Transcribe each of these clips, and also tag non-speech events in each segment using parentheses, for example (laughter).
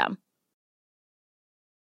system.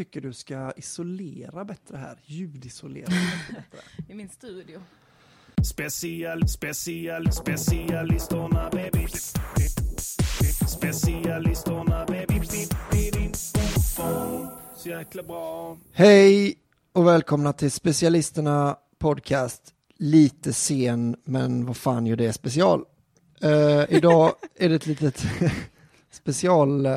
Tycker du ska isolera bättre här, ljudisolera bättre. (laughs) I min studio. Special, special, specialisterna baby. Specialisterna baby. Så jäkla bra. Hej och välkomna till specialisterna podcast. Lite sen, men vad fan gör det special? Eh, idag är det ett litet (laughs) special, eh,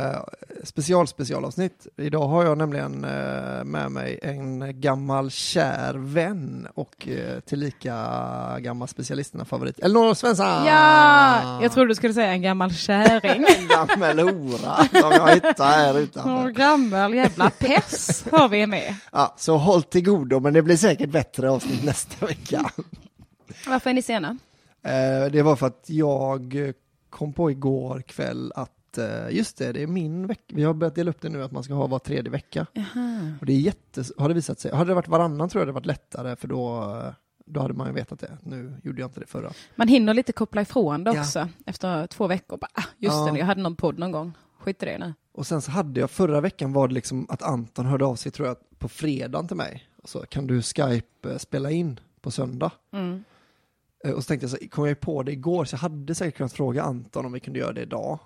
special specialavsnitt. Idag har jag nämligen eh, med mig en gammal kär vän och eh, tillika gammal specialisterna favorit. Elinor Svensson! Ja, jag trodde du skulle säga en gammal kärring. En gammal hora som jag hittade här utanför. gammal jävla pess har vi med. Ja, så håll till godo, men det blir säkert bättre avsnitt nästa vecka. Varför är ni sena? Det var för att jag kom på igår kväll att eh, just det, det är min vecka. Vi har börjat dela upp det nu att man ska ha var tredje vecka. Och det är jätte, har det visat sig. Hade det varit varannan tror jag det varit lättare för då, då hade man ju vetat det. Nu gjorde jag inte det förra. Man hinner lite koppla ifrån det Ja. också efter två veckor. Bara, ah, just Ja. det, jag hade någon podd någon gång. Skit i det nu. Och sen så hade jag förra veckan var det liksom att Anton hörde av sig tror jag på fredagen till mig. Och så kan du Skype eh, spela in på söndag. Mm. Eh, Och så tänkte jag så, kom jag på det igår, så jag hade säkert kunnat fråga Anton om vi kunde göra det idag.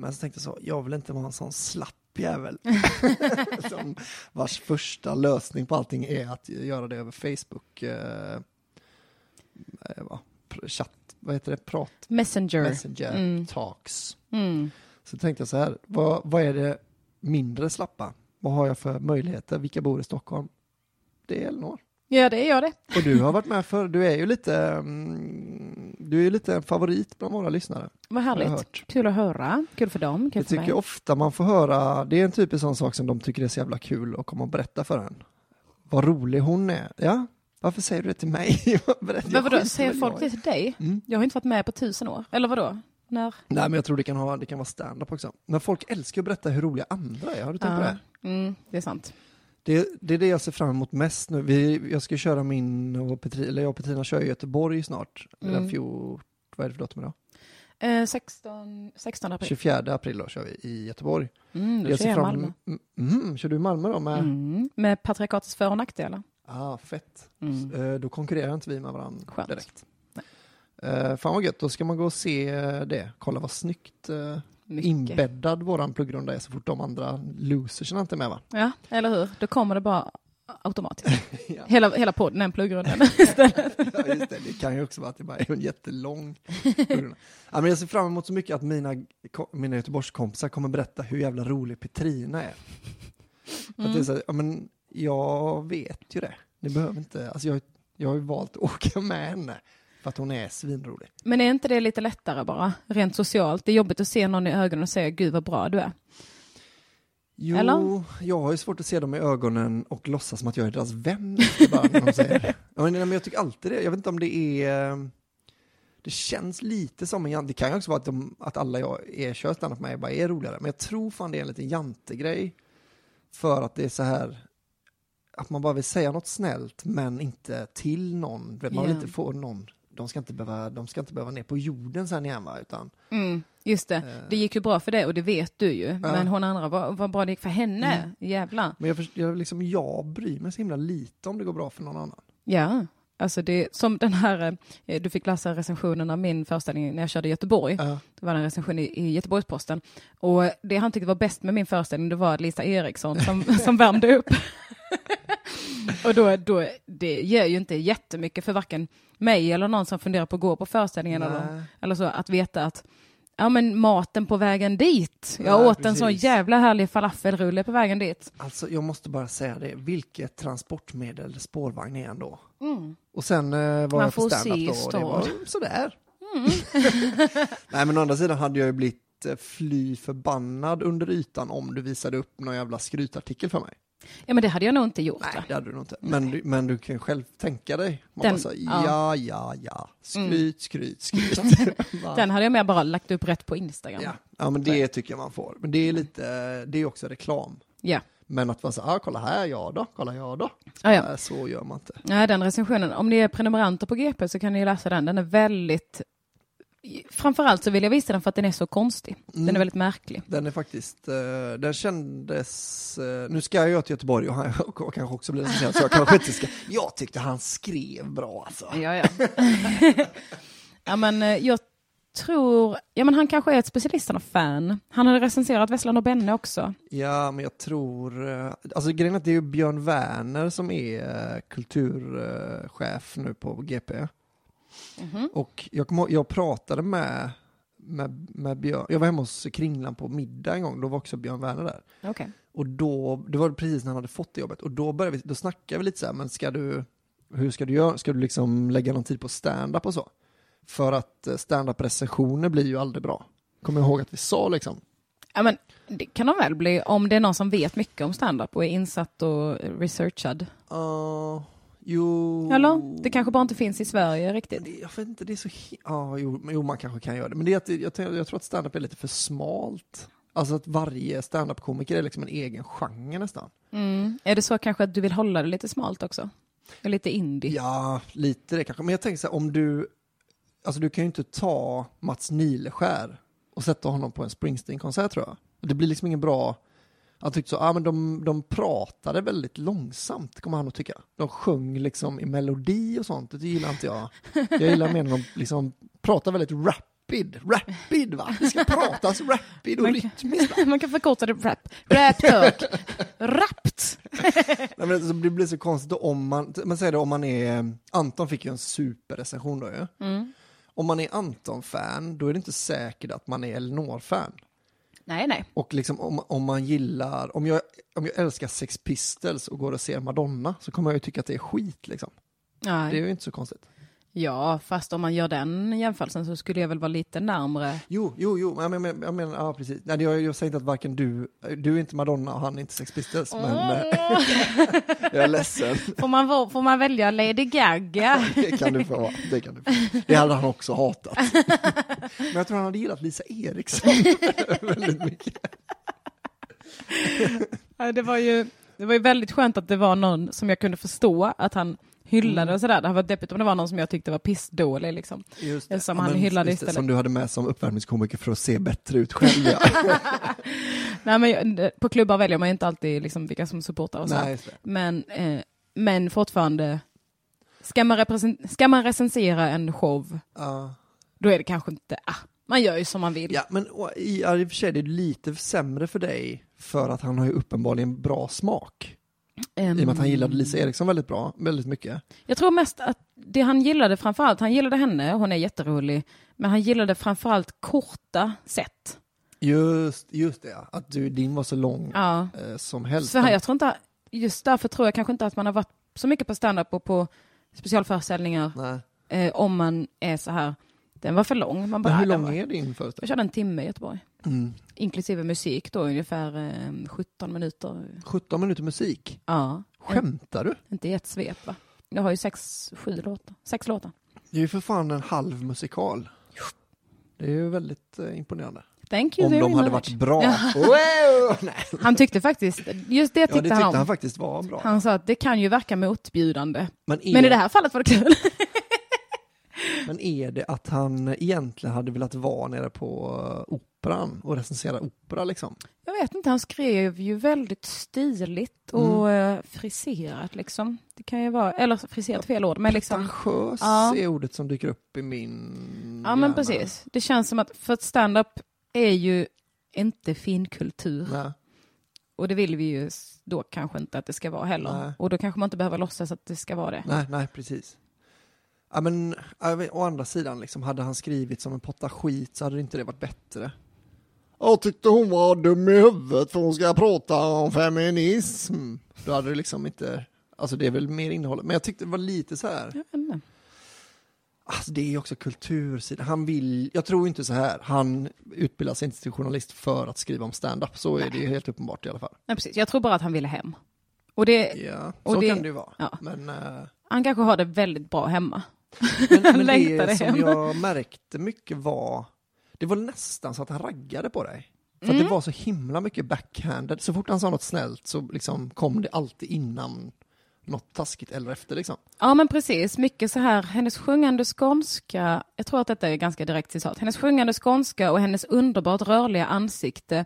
Men så tänkte jag så, jag vill inte vara en sån slapp jävel. (laughs) Som vars första lösning på allting är att göra det över Facebook. Eh, eh, va, chatt, vad heter det, prat, Messenger. messenger, Mm. talks. Mm. Så tänkte jag så här, vad, vad är det mindre slappa? Vad har jag för möjligheter? Vilka bor i Stockholm? Det är Elinor. Ja, det är jag det. Och du har varit med för, du är ju lite, mm, du är lite en favorit bland våra lyssnare. Vad härligt. Kul att höra. Kul för dem. Kul Jag för tycker mig. ofta man får höra, det är en typisk sån sak som de tycker är så jävla kul att komma och berätta för en. Vad rolig hon är. Ja, varför säger du det till mig? (laughs) Men vadå, säger folk det till dig? Mm. Jag har inte varit med på tusen år. Eller vadå? När? Nej, men jag tror det kan, ha, det kan vara stand-up också. Men folk älskar att berätta hur roliga andra är, har du tänkt på det? Mm, det är sant. Det, det är det jag ser fram emot mest nu. Vi, jag ska köra min och Petri, eller jag och Petrina kör i Göteborg snart. Mm. Den fjol, vad är det för datum idag? Eh, 16, 16 april. 24 april då kör vi i Göteborg. Mm, då jag kör jag i Malmö. Mm, kör du Malmö då med? Mm. Med patriarkatets för och nackdelar. Ah, fett. Mm. Eh, Då konkurrerar inte vi med varandra Skönt. direkt. Uh, fan vad gött, då ska man gå och se eh, det. Kolla vad snyggt uh, Mycket. inbäddad våran pluggrunda är så fort de andra loserserna inte är med va? Ja, eller hur? Då kommer det bara automatiskt. (laughs) Ja. Hela, hela podden är en pluggrunda (laughs) istället. (laughs) Ja, just det. det kan ju också vara att det bara är en jättelång pluggrunda. ja, men Jag ser fram emot så mycket att mina, mina Göteborgskompisar kommer berätta hur jävla rolig Petrina är. För Att det är så, här, ja, men jag vet ju det. Ni behöver inte, alltså jag, jag har ju valt att åka med henne för att hon är svinrolig. Men är inte det lite lättare bara, rent socialt? Det är jobbigt att se någon i ögonen och säga gud vad bra du är. Jo, Eller? jag har ju svårt att se dem i ögonen och låtsas som att jag är deras vän. Bara när de säger. (laughs) men, jag tycker alltid det. Jag vet inte om det är... det känns lite som en jante. Det kan ju också vara att, de, att alla jag är, kör standup med bara är roligare. Men jag tror fan det är en liten jantegrej. För att det är så här, att man bara vill säga något snällt men inte till någon. Man vill Ja. inte få någon, de ska inte behöva, de ska inte behöva ner på jorden sen igen va, utan Mm, just det. Det gick ju bra för det och det vet du ju. Men hon andra, vad, vad bra det gick för henne. Mm. Jävlar. Men jag, jag, liksom, jag bryr mig så himla lite om det går bra för någon annan. Ja, alltså det som den här, eh, du fick läsa recensionen av min föreställning när jag körde i Göteborg. Ja. Det var en recension i, i Göteborgs-Posten. Och det han tyckte var bäst med min föreställning, det var Lisa Eriksson som, (laughs) som värmde upp. (laughs) och då, då, det ger ju inte jättemycket för varken mig eller någon som funderar på att gå på föreställningen eller, eller så, att veta att Ja men maten på vägen dit. Jag Nej, åt en sån precis. jävla härlig falafelrulle på vägen dit. Alltså jag måste bara säga det, vilket transportmedel spårvagn är ändå. Och sen eh, var Mm. Man jag på standup då och det var sådär. (laughs) Nej men å andra sidan hade jag ju blivit eh, fly förbannad under ytan om du visade upp någon jävla skrytartikel för mig. Ja men det hade jag nog inte gjort. Nej, va? det hade du nog inte. Men du, men du kan själv tänka dig. Man Den- bara så, ja. ja, ja, ja, skryt, skryt, skryt. (laughs) (laughs) Va? Den hade jag mer bara lagt upp rätt på Instagram. ja. ja, men det tycker jag man får. Men det är lite, det är också reklam. Ja. Men att vara så, ah, kolla här, jag då, kolla jag då. Ah, ja. Nej, så gör man inte. Nej, den recensionen, om ni är prenumeranter på GP så kan ni läsa den. Den är väldigt... Framförallt så vill jag visa den för att den är så konstig. Den är väldigt märklig. Den är faktiskt, eh, den kändes, eh, nu ska jag till Göteborg och, han, (laughs) och kanske också bli recenserad så jag kanske inte ska, jag tyckte han skrev bra alltså. Ja, ja. (laughs) ja, men eh, jag tror... Ja, men han kanske är ett specialisterna-fan. Han hade recenserat Vesslan och Benne också. Ja, men jag tror, alltså grejen är att det är ju Björn Werner som är kulturchef nu på GP. Och jag, ihåg- jag pratade med, med, med Björn, jag var hemma hos Kringlan på middag en gång, då var också Björn Werner där. Okej. Och då, det var precis när han hade fått det jobbet, och då började vi, då snackade vi lite så här, men ska du, hur ska du göra, ska du liksom lägga någon tid på stand-up och så? För att eh, stand-up recensioner blir ju aldrig bra. Kommer jag ihåg att vi sa liksom. Ja, men det kan de väl bli om det är någon som vet mycket om stand-up och är insatt och researchad. Uh, jo... Eller? Det kanske bara inte finns i Sverige riktigt. Det, jag vet inte, det är så... Ja, jo, jo, man kanske kan göra det. Men det jag, tror- jag tror att stand-up är lite för smalt. Alltså att varje stand-up-komiker är liksom en egen genre nästan. Mm. Är det så kanske att du vill hålla det lite smalt också? Lite indie? Ja, lite det kanske. Men jag tänker så här, om du... Alltså du kan ju inte ta Mats Nileskär och sätta honom på en Springsteen-konsert tror jag. Det blir liksom ingen bra... Jag tyckte så, ja men de, de pratade väldigt långsamt, kommer han att tycka. De sjöng liksom i melodi och sånt, det gillar inte jag. Jag gillar mer när de liksom pratar väldigt rapid, rapid va? Det ska pratas rapid och Man kan- rytmiskt. va? (laughs) Man kan förkorta det rap. Rap talk. Rapt. (laughs) Nej, men alltså, det blir så konstigt om man, man säger det om man är, Anton fick ju en superrecension då ju. Om man är Anton-fan, då är det inte säkert att man är Elinor-fan. Nej, nej. Och liksom om, om man gillar, om jag, om jag älskar Sex Pistols och går och ser Madonna så kommer jag ju tycka att det är skit liksom. nej. Det är ju inte så konstigt. Ja, fast om man gör den jämförelsen så skulle jag väl vara lite närmre. Jo, jo, jo, men jag menar, jag menar ja precis. Nej, jag, jag säger inte att varken du, du är inte Madonna och han är inte Sex Pistols, men eh, (laughs) jag är ledsen. Får man, får man välja Lady Gaga? Det kan du få. Det, kan du få. det hade han också hatat. Men jag tror han hade gillat Lisa Eriksson (laughs) väldigt mycket. Det, var ju, det var ju väldigt skönt att det var någon som jag kunde förstå att han hyllade och sådär. Det hade varit deppigt om det var någon som jag tyckte var pissdålig. Liksom. Just Som han hyllade just det, istället. Som du hade med som uppvärmningskomiker för att se bättre ut själv. Ja. (laughs) Nej, men jag- på klubbar väljer man ju inte alltid liksom vilka som supportar och så. Nej, det. Men, eh, men fortfarande, ska man, ska man recensera en show, Ja. då är det kanske inte, ah, man gör ju som man vill. Ja, men i, ja, i och för sig är det lite sämre för dig för att han har ju uppenbarligen bra smak. Ehm, I och med att han gillade Lisa Eriksson väldigt bra, väldigt mycket. Jag tror mest att det han gillade framförallt, han gillade henne, hon är jätterolig, men han gillade framförallt korta sätt. Just, just det, att du, din var så lång Ja. eh, som helst. Så här, jag tror inte, just därför tror jag kanske inte att man har varit så mycket på stand-up och på specialföreställningar eh, om man är så här, den var för lång. Man bara, hur "Ah, den lång är din Jag föreställning? körde en timme i Göteborg. Mm. Inklusive musik då, ungefär eh, 17 minuter. 17 minuter musik. Ja, Skämtar du? inte i ett svep va? Jag har ju sex, sju låtar. Sex låtar. Det är ju för fan en halv musikal. Det är ju väldigt eh, imponerande. Thank you Om de hade much. varit bra. Wow! Han tyckte faktiskt, just det Ja, tyckte, det tyckte han han faktiskt var bra. Han sa att det kan ju verka motbjudande. Men är, Men i det här fallet var det kul. Men är det att han egentligen hade velat vara nere på eh, operan och recensera opera liksom? Jag vet inte, han skrev ju väldigt stiligt och eh, friserat liksom. Det kan ju vara, eller friserat fel ord, men liksom. Pretentiös Ja. är ordet som dyker upp i min Ja men hjärna. precis. Det känns som att, för att stand-up är ju inte finkultur. Nej. Och det vill vi ju då kanske inte att det ska vara heller. Nej. Och då kanske man inte behöver låtsas att det ska vara det. Nej, nej, precis. Ja, men å andra sidan, liksom, hade han skrivit som en potta skit så hade inte det varit bättre. Jag tyckte hon var dum i huvudet för hon ska prata om feminism. Då hade det liksom inte, alltså det är väl mer innehållet, men jag tyckte det var lite så här, Jag alltså det är också kultursidan, han vill, jag tror inte så här, han utbildar sig inte till journalist för att skriva om stand-up, så är det ju helt uppenbart i alla fall. Nej, precis. Jag tror bara att han ville hem. Och det, Ja, Och så det- kan det ju vara. ja. Men, eh, han kanske har det väldigt bra hemma. Men, men det som hem. jag märkte mycket var, det var nästan så att han raggade på dig. För att Mm. det var så himla mycket backhanded. Så fort han sa något snällt så liksom kom det alltid innan något taskigt eller efter liksom. Ja men precis, mycket så här, hennes sjungande skånska, jag tror att detta är ganska direkt citat, hennes sjungande skånska och hennes underbart rörliga ansikte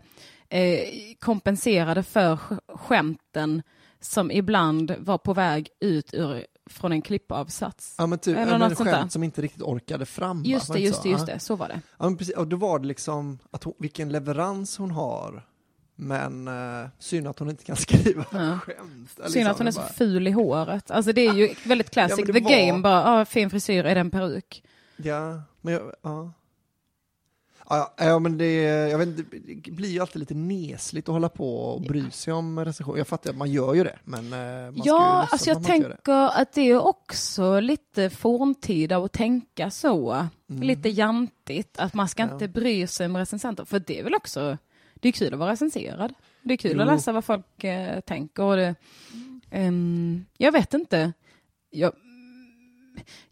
eh, kompenserade för sk- skämten som ibland var på väg ut ur, från en klippavsats. Ja men typ, Eller men skämt som inte riktigt orkade fram. Just det, just det, just det, så var det. Ja, men precis, och då var det liksom att hon, vilken leverans hon har. Men eh, synd att hon inte kan (laughs) skriva Ja. skämt. Synd Liksom, att hon är så ful i håret. Alltså det är ju (laughs) väldigt classic, Ja, the var- game, bara, ah, fin frisyr, är det en peruk? Ja, men jag, ja. Ja, ja, men det, jag vet inte, det blir ju alltid lite nesligt att hålla på och bry sig om recension. Jag fattar att man gör ju det, men eh, man Ja, alltså att jag tänker att det är också lite forntida att tänka så. Lite jantigt, att man ska Mm. Ja. inte bry sig om recensenter. För det är väl också, det är kul att vara recenserad. Det är kul att Jo. läsa vad folk eh, tänker. Och det, ehm, jag vet inte. Jag,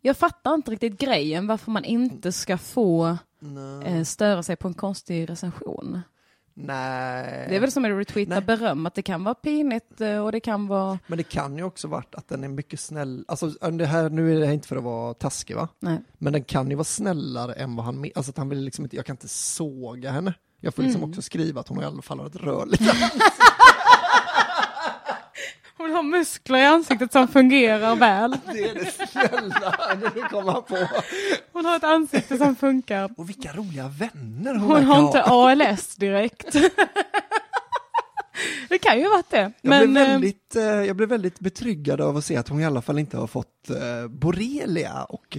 jag fattar inte riktigt grejen varför man inte ska få Nej. eh, störa sig på en konstig recension. Nej. Det är väl som att retweeta beröm, att det kan vara pinigt eh, och det kan vara... Men det kan ju också varit att den är mycket snäll. Alltså det här, nu är det här inte för att vara taskig va? Nej. Men den kan ju vara snällare än vad han. Alltså att han vill liksom inte, jag kan inte såga henne. Jag får liksom Mm. också skriva att hon i alla fall har ett rörligt (laughs) Hon har muskler i ansiktet som fungerar väl. Det är det snälla, nu kommer han på. Hon har ett ansikte som funkar. Och vilka roliga vänner hon, Hon har ha. inte ALS direkt. Det kan ju ha varit det. Jag, Men, blev eh, väldigt, eh, jag blev väldigt betryggad av att se att hon i alla fall inte har fått eh, borrelia och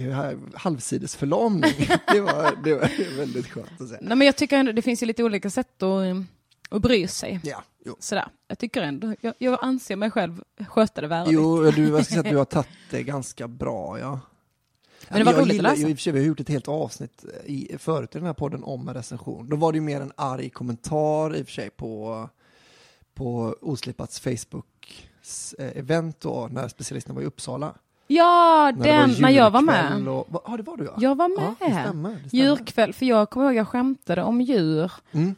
halvsidesförlamning. (laughs) det, var, det var väldigt skönt att se. nej, men jag tycker ändå det finns ju lite olika sätt att, att bry sig. Ja, jo. Sådär. Jag tycker ändå, jag, jag anser mig själv sköta det värdigt. Jo, (laughs) du, jag ska säga att du har tagit det ganska bra, ja. Men det var jag roligt att gillar- läsa. I och för sig, vi har gjort ett helt avsnitt i, förut i den här podden om en recension. Då var det ju mer en arg kommentar i och för sig på, på Oslipats Facebook-event då, när specialisterna var i Uppsala. Ja, När den, när jag var med. Och, ja, det var du ja. Jag var Ja, det med. stämmer. Det stämmer. Djurkväll, för jag kommer ihåg jag skämtade om djur. Mm.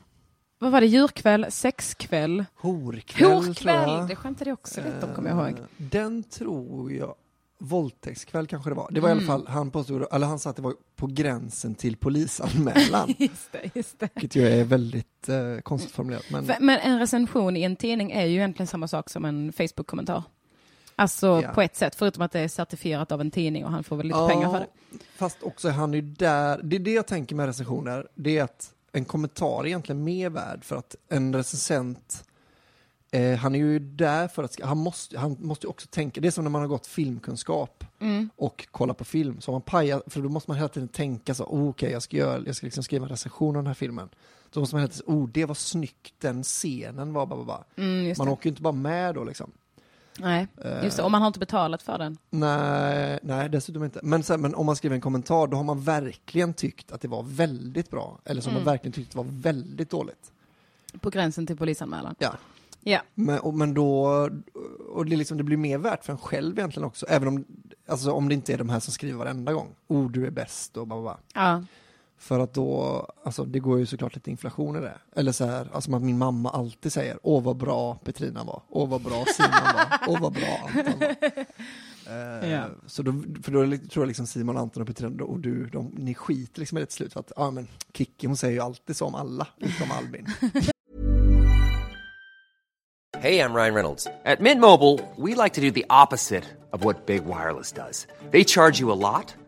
Vad var det, djurkväll, sexkväll? Horkväll, Horkväll! Det skämtade jag också lite om, kommer jag ihåg. Eh, Den tror jag, våldtäktskväll kanske det var. Det var i Mm. alla fall, han påstod, eller han sa att det var på gränsen till polisanmälan. (laughs) Just det, just det. Vilket ju är väldigt eh, konstigt formulerat. Men, Men en recension i en tidning är ju egentligen samma sak som en Facebook-kommentar. Alltså Ja. på ett sätt, förutom att det är certifierat av en tidning och han får väl lite Ja, pengar för det. Fast också är han ju där, det är det jag tänker med recensioner, det är att en kommentar är egentligen mer värd för att en recensent eh, han är ju där för att, han måste, han måste också tänka, det är som när man har gått filmkunskap Mm. och kollar på film, så man pajar, för då måste man hela tiden tänka så, oh, okej jag ska, göra, jag ska liksom skriva en recension av den här filmen. Då måste man hela tiden, oh det var snyggt, den scenen var bara, bara. Mm, Man åker ju inte bara med då liksom. Nej, Eh, just det. Och man har inte betalat för den. Nej, nej dessutom inte. Men, sen, men om man skriver en kommentar då har man verkligen tyckt att det var väldigt bra. Eller har Mm. man verkligen tyckt att det var väldigt dåligt. På gränsen till polisanmälan. Ja. Ja. Men, och, men då, och det, liksom, det blir mer värt för en själv egentligen också. Även om alltså om det inte är de här som skriver varenda gång, oh du är bäst och bara. Ja. För att då, alltså det går ju såklart lite inflation i det. Eller så här, alltså att min mamma alltid säger, åh vad bra Petrina var, åh vad bra Simon var, åh vad bra Anton var. (laughs) Ja. Så då, för då tror jag liksom Simon, Anton och Petrina och du, de, ni skiter liksom i det till slut. För att, ja men Kikki hon säger ju alltid så om alla, utom Albin. (laughs) Hey, I'm Ryan Reynolds. At Mint Mobile, we like to do the opposite of what Big Wireless does. They charge you a lot,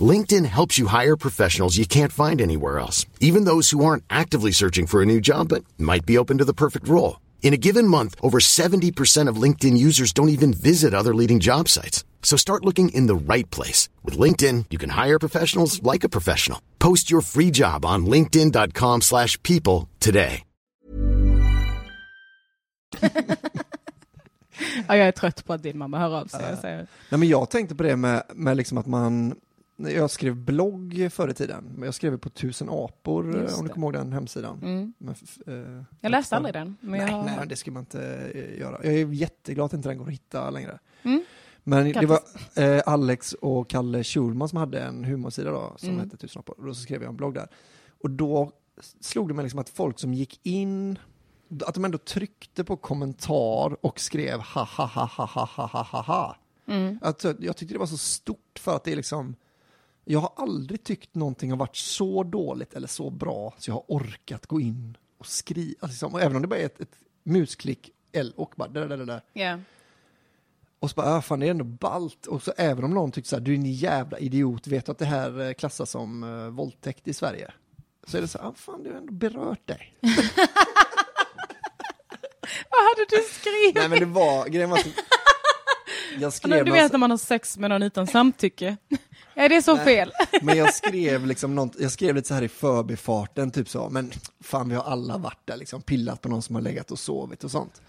LinkedIn helps you hire professionals you can't find anywhere else, even those who aren't actively searching for a new job but might be open to the perfect role. In a given month, over 70% of LinkedIn users don't even visit other leading job sites. So start looking in the right place. With LinkedIn, you can hire professionals like a professional. Post your free job on linkedin.com/people slash people today. ja, jag är trött på att din mamma hör av sig. Jag säger, Nej, men jag tänkte på det med, med liksom att man, när jag skrev blogg förr i tiden, men jag skrev på Tusen apor, Just om du kommer ihåg den hemsidan. mm. Men, eh, Jag läste aldrig den. Nej, jag... nej, det ska man inte eh, göra. Jag är jätteglad att inte den går att hitta längre. Mm. Men det var Grattis. eh, Alex och Kalle Schulman som hade en humorsida då, som Mm. hette Tusen apor. Och då så skrev jag en blogg där. Och då slog det mig liksom att folk som gick in, att de ändå tryckte på kommentar och skrev ha ha ha ha ha ha ha ha. Mm. Att, jag tyckte det var så stort för att det är liksom, jag har aldrig tyckt någonting har varit så dåligt eller så bra så jag har orkat gå in och skriva, alltså, liksom, även om det bara är ett, ett musklick L och bara där, där, där, där. Ja. Och så bara, ah, fan det är ändå ballt. Och så även om någon tyckte så här, du är en jävla idiot, vet du att det här eh, klassas som uh, våldtäkt i Sverige? Så är det så här, ah, fan det har ändå berört dig. (laughs) Vad hade du skrivit? Nej men det var, grejen var att jag (laughs) skrev du vet när man har sex med någon utan samtycke. Är det så fel? (laughs) Men jag skrev liksom något, jag skrev lite så här i förbifarten, typ så, men fan vi har alla varit där liksom, pillat på någon som har legat och sovit och sånt.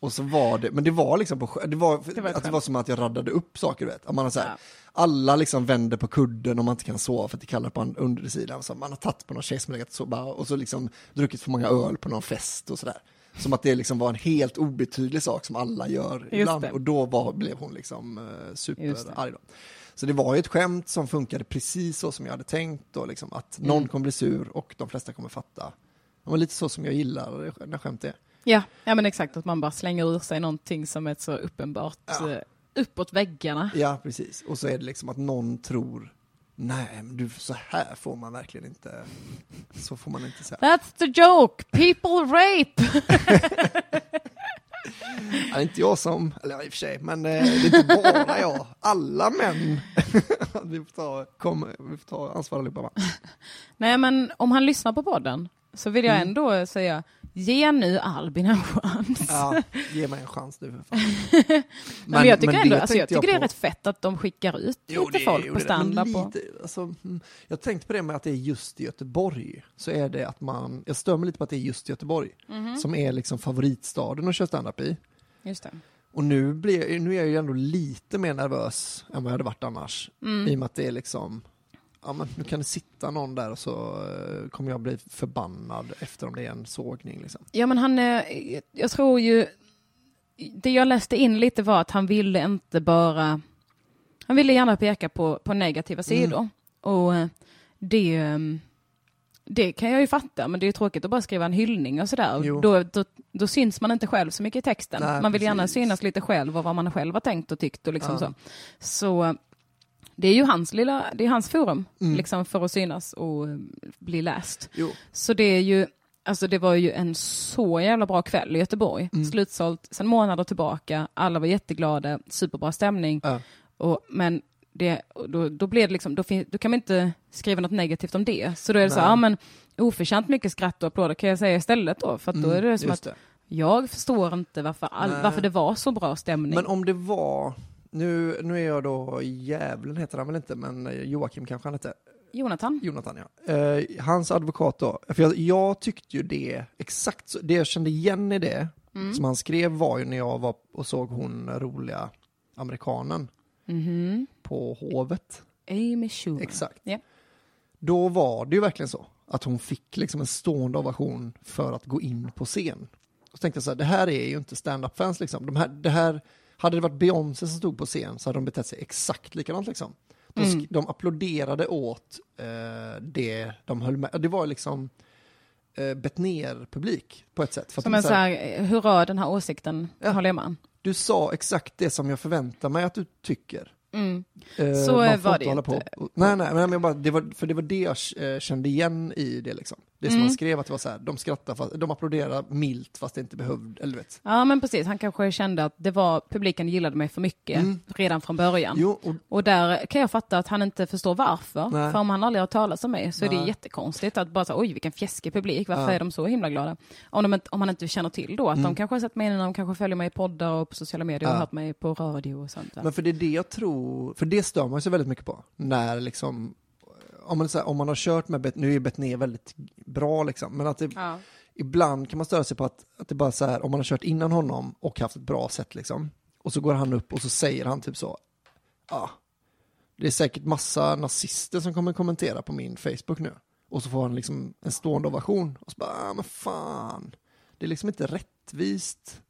Och så var det, men det var liksom på, det var, Det var att det var som att jag raddade upp saker, du vet. Att man har så här, Ja. Alla liksom vänder på kudden om man inte kan sova för att det kallar på undersidan. Så man har tagit på någon tjej som legat och sova och så liksom druckit för många öl på någon fest och sådär. Som att det liksom var en helt obetydlig sak som alla gör ibland. det. Och då var, blev hon liksom Just det. superarg då. Så det var ju ett skämt som funkade precis så som jag hade tänkt och liksom att någon Mm. kommer bli sur och de flesta kommer fatta. Det var lite så som jag gillar när skämt är. Ja, ja men exakt att man bara slänger ur sig någonting som är så uppenbart Ja. eh, uppåt väggarna. Ja, precis. Och så är det liksom att någon tror, nej, men du, så här får man verkligen inte, så får man inte säga. That's the joke, people rape! (laughs) (laughs) Ja, inte jag som, eller i och för sig, men eh, det är inte bara jag, alla män. (laughs) vi, får ta, kom, vi får ta ansvar allihopa? Nej men om han lyssnar på podden så vill Mm. jag ändå säga, ge nu Albin en chans. Ja, ge mig en chans nu för fan. Men, (laughs) men jag tycker, det ändå, alltså, jag tycker det är rätt fett att de skickar ut Jo, lite det- folk jo, på men standup. Alltså, mm, jag tänkte på det med att det är just i Göteborg. Så är det att man, jag stör mig lite på att det är just Göteborg. Mhm. Som är liksom favoritstaden att köra standup i. Just det. Och nu, blir, nu är jag ju ändå lite mer nervös än vad jag hade varit annars. Mm. I och med att det är liksom, ja men nu kan det sitta någon där och så eh, kommer jag bli förbannad efter om det är en sågning liksom. Ja men han, eh, jag tror ju, det jag läste in lite var att han ville inte bara, han ville gärna peka på, på negativa Mm. sidor. Och eh, det, det kan jag ju fatta, men det är ju tråkigt att bara skriva en hyllning och sådär. Då, då, då syns man inte själv så mycket i texten. Nej, man vill gärna precis. synas lite själv och vad man själv har tänkt och tyckt och liksom Ja. så. Så det är ju hans lilla, det är hans forum Mm. liksom för att synas och eh, bli läst. Jo, Så det är ju, Alltså det var ju en så jävla bra kväll i Göteborg. Mm. Slutsålt sedan månader tillbaka, alla var jätteglada, superbra stämning. Ja. Och, men det, då, då blir det liksom, då, fin, då kan man inte skriva något negativt om det. Så då är det så, Nej. ja men oförtjänt mycket skratt och applåder kan jag säga istället då. För då är det som Mm, att det. jag förstår inte varför, all, varför det var så bra stämning. Men om det var, nu, nu är jag då djävulen heter han väl inte, men eh, Joakim kanske han hette. Jonathan? Jonathan ja. Eh, hans advokat då, för jag, jag tyckte ju det, exakt så, det jag kände igen i det Mm. som han skrev var ju när jag var och såg hon roliga amerikanen Mhm. på Hovet. Amy Schumer. Exakt. Ja. Då var det ju verkligen så att hon fick liksom en stående ovation för att gå in på scen. Och så tänkte jag så här, det här är ju inte stand-up-fans liksom. De här, det här, hade det varit Beyoncé som stod på scen så hade de betett sig exakt likadant liksom. De, Mm. de applåderade åt eh, det de höll med. Det var liksom eh, Betnér-publik på ett sätt. För Som en så här, här, hurra den här åsikten Ja. håller jag med. Du sa exakt det som jag förväntar mig att du tycker. Mm. Eh, Så, man eh, får var inte det hålla inte. På. Nej, nej, men jag bara, det var, för det var det jag eh, kände igen i det liksom. Det som Mm. han skrev att det var så här, de skrattar fast, de applåderar milt fast det inte behövde, eller vet. Ja men precis, han kanske kände att det var, publiken gillade mig för mycket Mm. redan från början. Jo, och, Och där kan jag fatta att han inte förstår varför. Nej. För om han aldrig har talat om mig så är det Nej. jättekonstigt att bara säga oj vilken fjäskig publik, varför Ja. är de så himla glada? Om, de, om han inte känner till då att Mm. de kanske har sett mig innan, de kanske följer mig i poddar och på sociala medier och Ja. hört mig på radio och sånt. va? men för det är det jag tror, för det stör man sig väldigt mycket på. När liksom, om man, här, om man har kört med, Bet- nu är Betné väldigt bra liksom, men att det, Ja. ibland kan man störa sig på att, att det bara så här, om man har kört innan honom och haft ett bra sätt liksom, och så går han upp och så säger han typ så, ja, det är säkert massa nazister som kommer kommentera på min Facebook nu. Och så får han liksom en stående ovation. Och så bara, ah, men fan, det är liksom inte rättvist.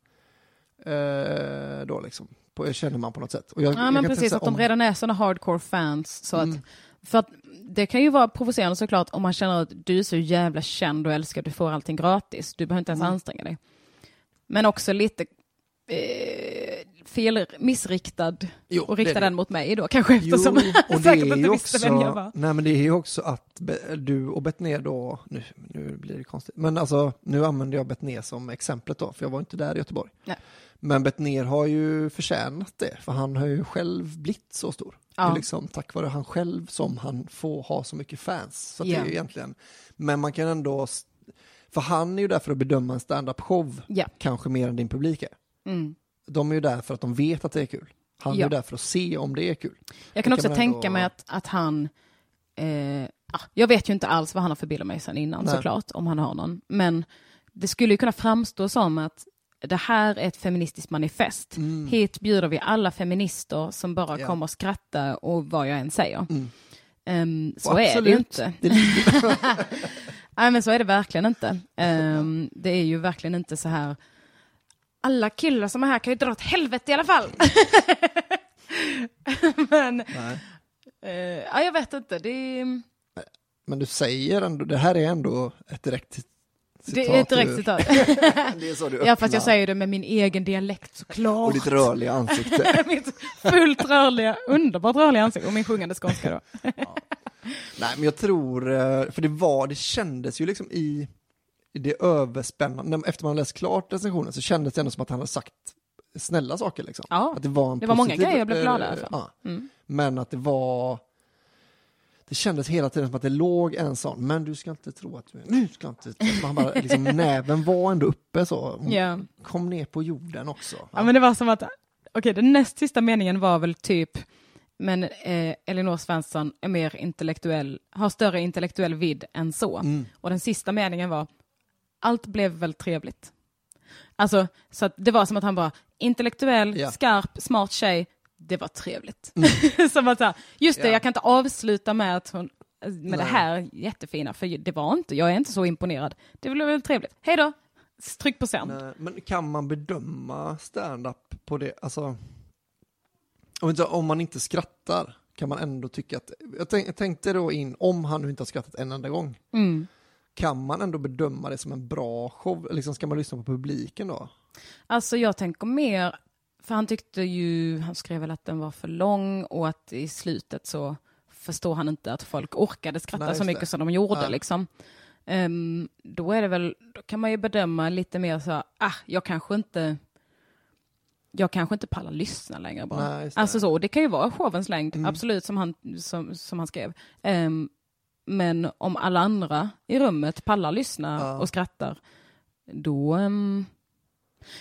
Eh, då liksom, på, känner man på något sätt. Och jag, Ja jag men precis, att de om- redan är sådana hardcore fans. Så Mm. att, för att det kan ju vara provocerande såklart om man känner att du är så jävla känd och älskad, du får allting gratis. Du behöver inte ens Mm. anstränga dig. Men också lite eh, fel, missriktad Jo, och rikta den mot mig då kanske Jo, eftersom och han (laughs) det är inte visste vem jag också, var. nej men det är ju också att Be- du och Betnér då, nu, nu blir det konstigt, men alltså nu använder jag Betnér som exemplet då, för jag var inte där i Göteborg. Nej. Men Betnér har ju förtjänat det, för han har ju själv blivit så stor. Det Ja. är liksom tack vare han själv som han får ha så mycket fans. Så att det är egentligen, men man kan ändå, för han är ju där för att bedöma en stand-up show, Ja. kanske mer än din publik är. Mm. De är ju där för att de vet att det är kul. Han är Ja. ju där för att se om det är kul. Jag kan Det också man tänka ändå- mig att, att han, eh, ja, jag vet ju inte alls vad han har för bild av mig sen innan Nej. såklart, om han har någon. Men det skulle ju kunna framstå som att det här är ett feministiskt manifest. Hit bjuder vi alla feminister som bara Mm. Ja. kommer att skratta och vad jag än säger. Mm. Ehm, så Och är det ju absolut, inte. (laughs) det (laughs) Nej men så är det verkligen inte. Ehm, det är ju verkligen inte så här, alla killar som är här kan ju dra åt helvete i alla fall. (laughs) men, eh, ja, jag vet inte. Det är, Men du säger ändå, det här är ändå ett direkt citat. det är ett direkt citat. (laughs) det är så du ja, fast jag säger det med min egen dialekt såklart. Och ditt rörliga ansikte. (laughs) Mitt fullt rörliga, underbart rörliga ansikte och min sjungande skånska då. (laughs) Nej, men jag tror, eh, för det var, det kändes ju liksom i, det överspännande, efter man läst klart recensionen så kändes det ändå som att han hade sagt snälla saker liksom. Ja, att det var, en det var många grejer jag blev glad eh, över. Ja, Mm. men att det var, det kändes hela tiden som att det låg en sån, men du ska inte tro att du, nu ska inte, man bara, (laughs) liksom, näven var ändå uppe så, Ja. kom ner på jorden också. Ja, men det var som att, okej, den näst sista meningen var väl typ, men eh, Elinor Svensson är mer intellektuell, har större intellektuell vidd än så. Mm. Och den sista meningen var, allt blev väl trevligt. Alltså, så det var som att han var intellektuell, Ja. skarp, smart tjej, det var trevligt. (laughs) som att så här, just det, Mm. Ja. jag kan inte avsluta med att hon, med det Nej. här jättefina, för det var inte, jag är inte så imponerad. Det blev väl trevligt. Hej då! Tryck på sänd. Nej, Men kan man bedöma stand-up på det, alltså, om, man inte skrattar, kan man ändå tycka att, jag, tänk, jag tänkte då in, om han nu inte har skrattat en enda gång, Mm. kan man ändå bedöma det som en bra show, liksom ska man lyssna på publiken då? Alltså jag tänker mer, för han tyckte ju, han skrev väl att den var för lång och att i slutet så förstår han inte att folk orkade skratta Nej, så mycket det. som de gjorde Ja. liksom. Ehm, då är det väl, då kan man ju bedöma lite mer så, ah, jag kanske inte jag kanske inte pallar lyssna längre bara. Nej, alltså så, det kan ju vara showens längd, Mm. absolut, som han, som, som han skrev. Ehm, men om alla andra i rummet pallar lyssna Ja. och skrattar, då... ehm,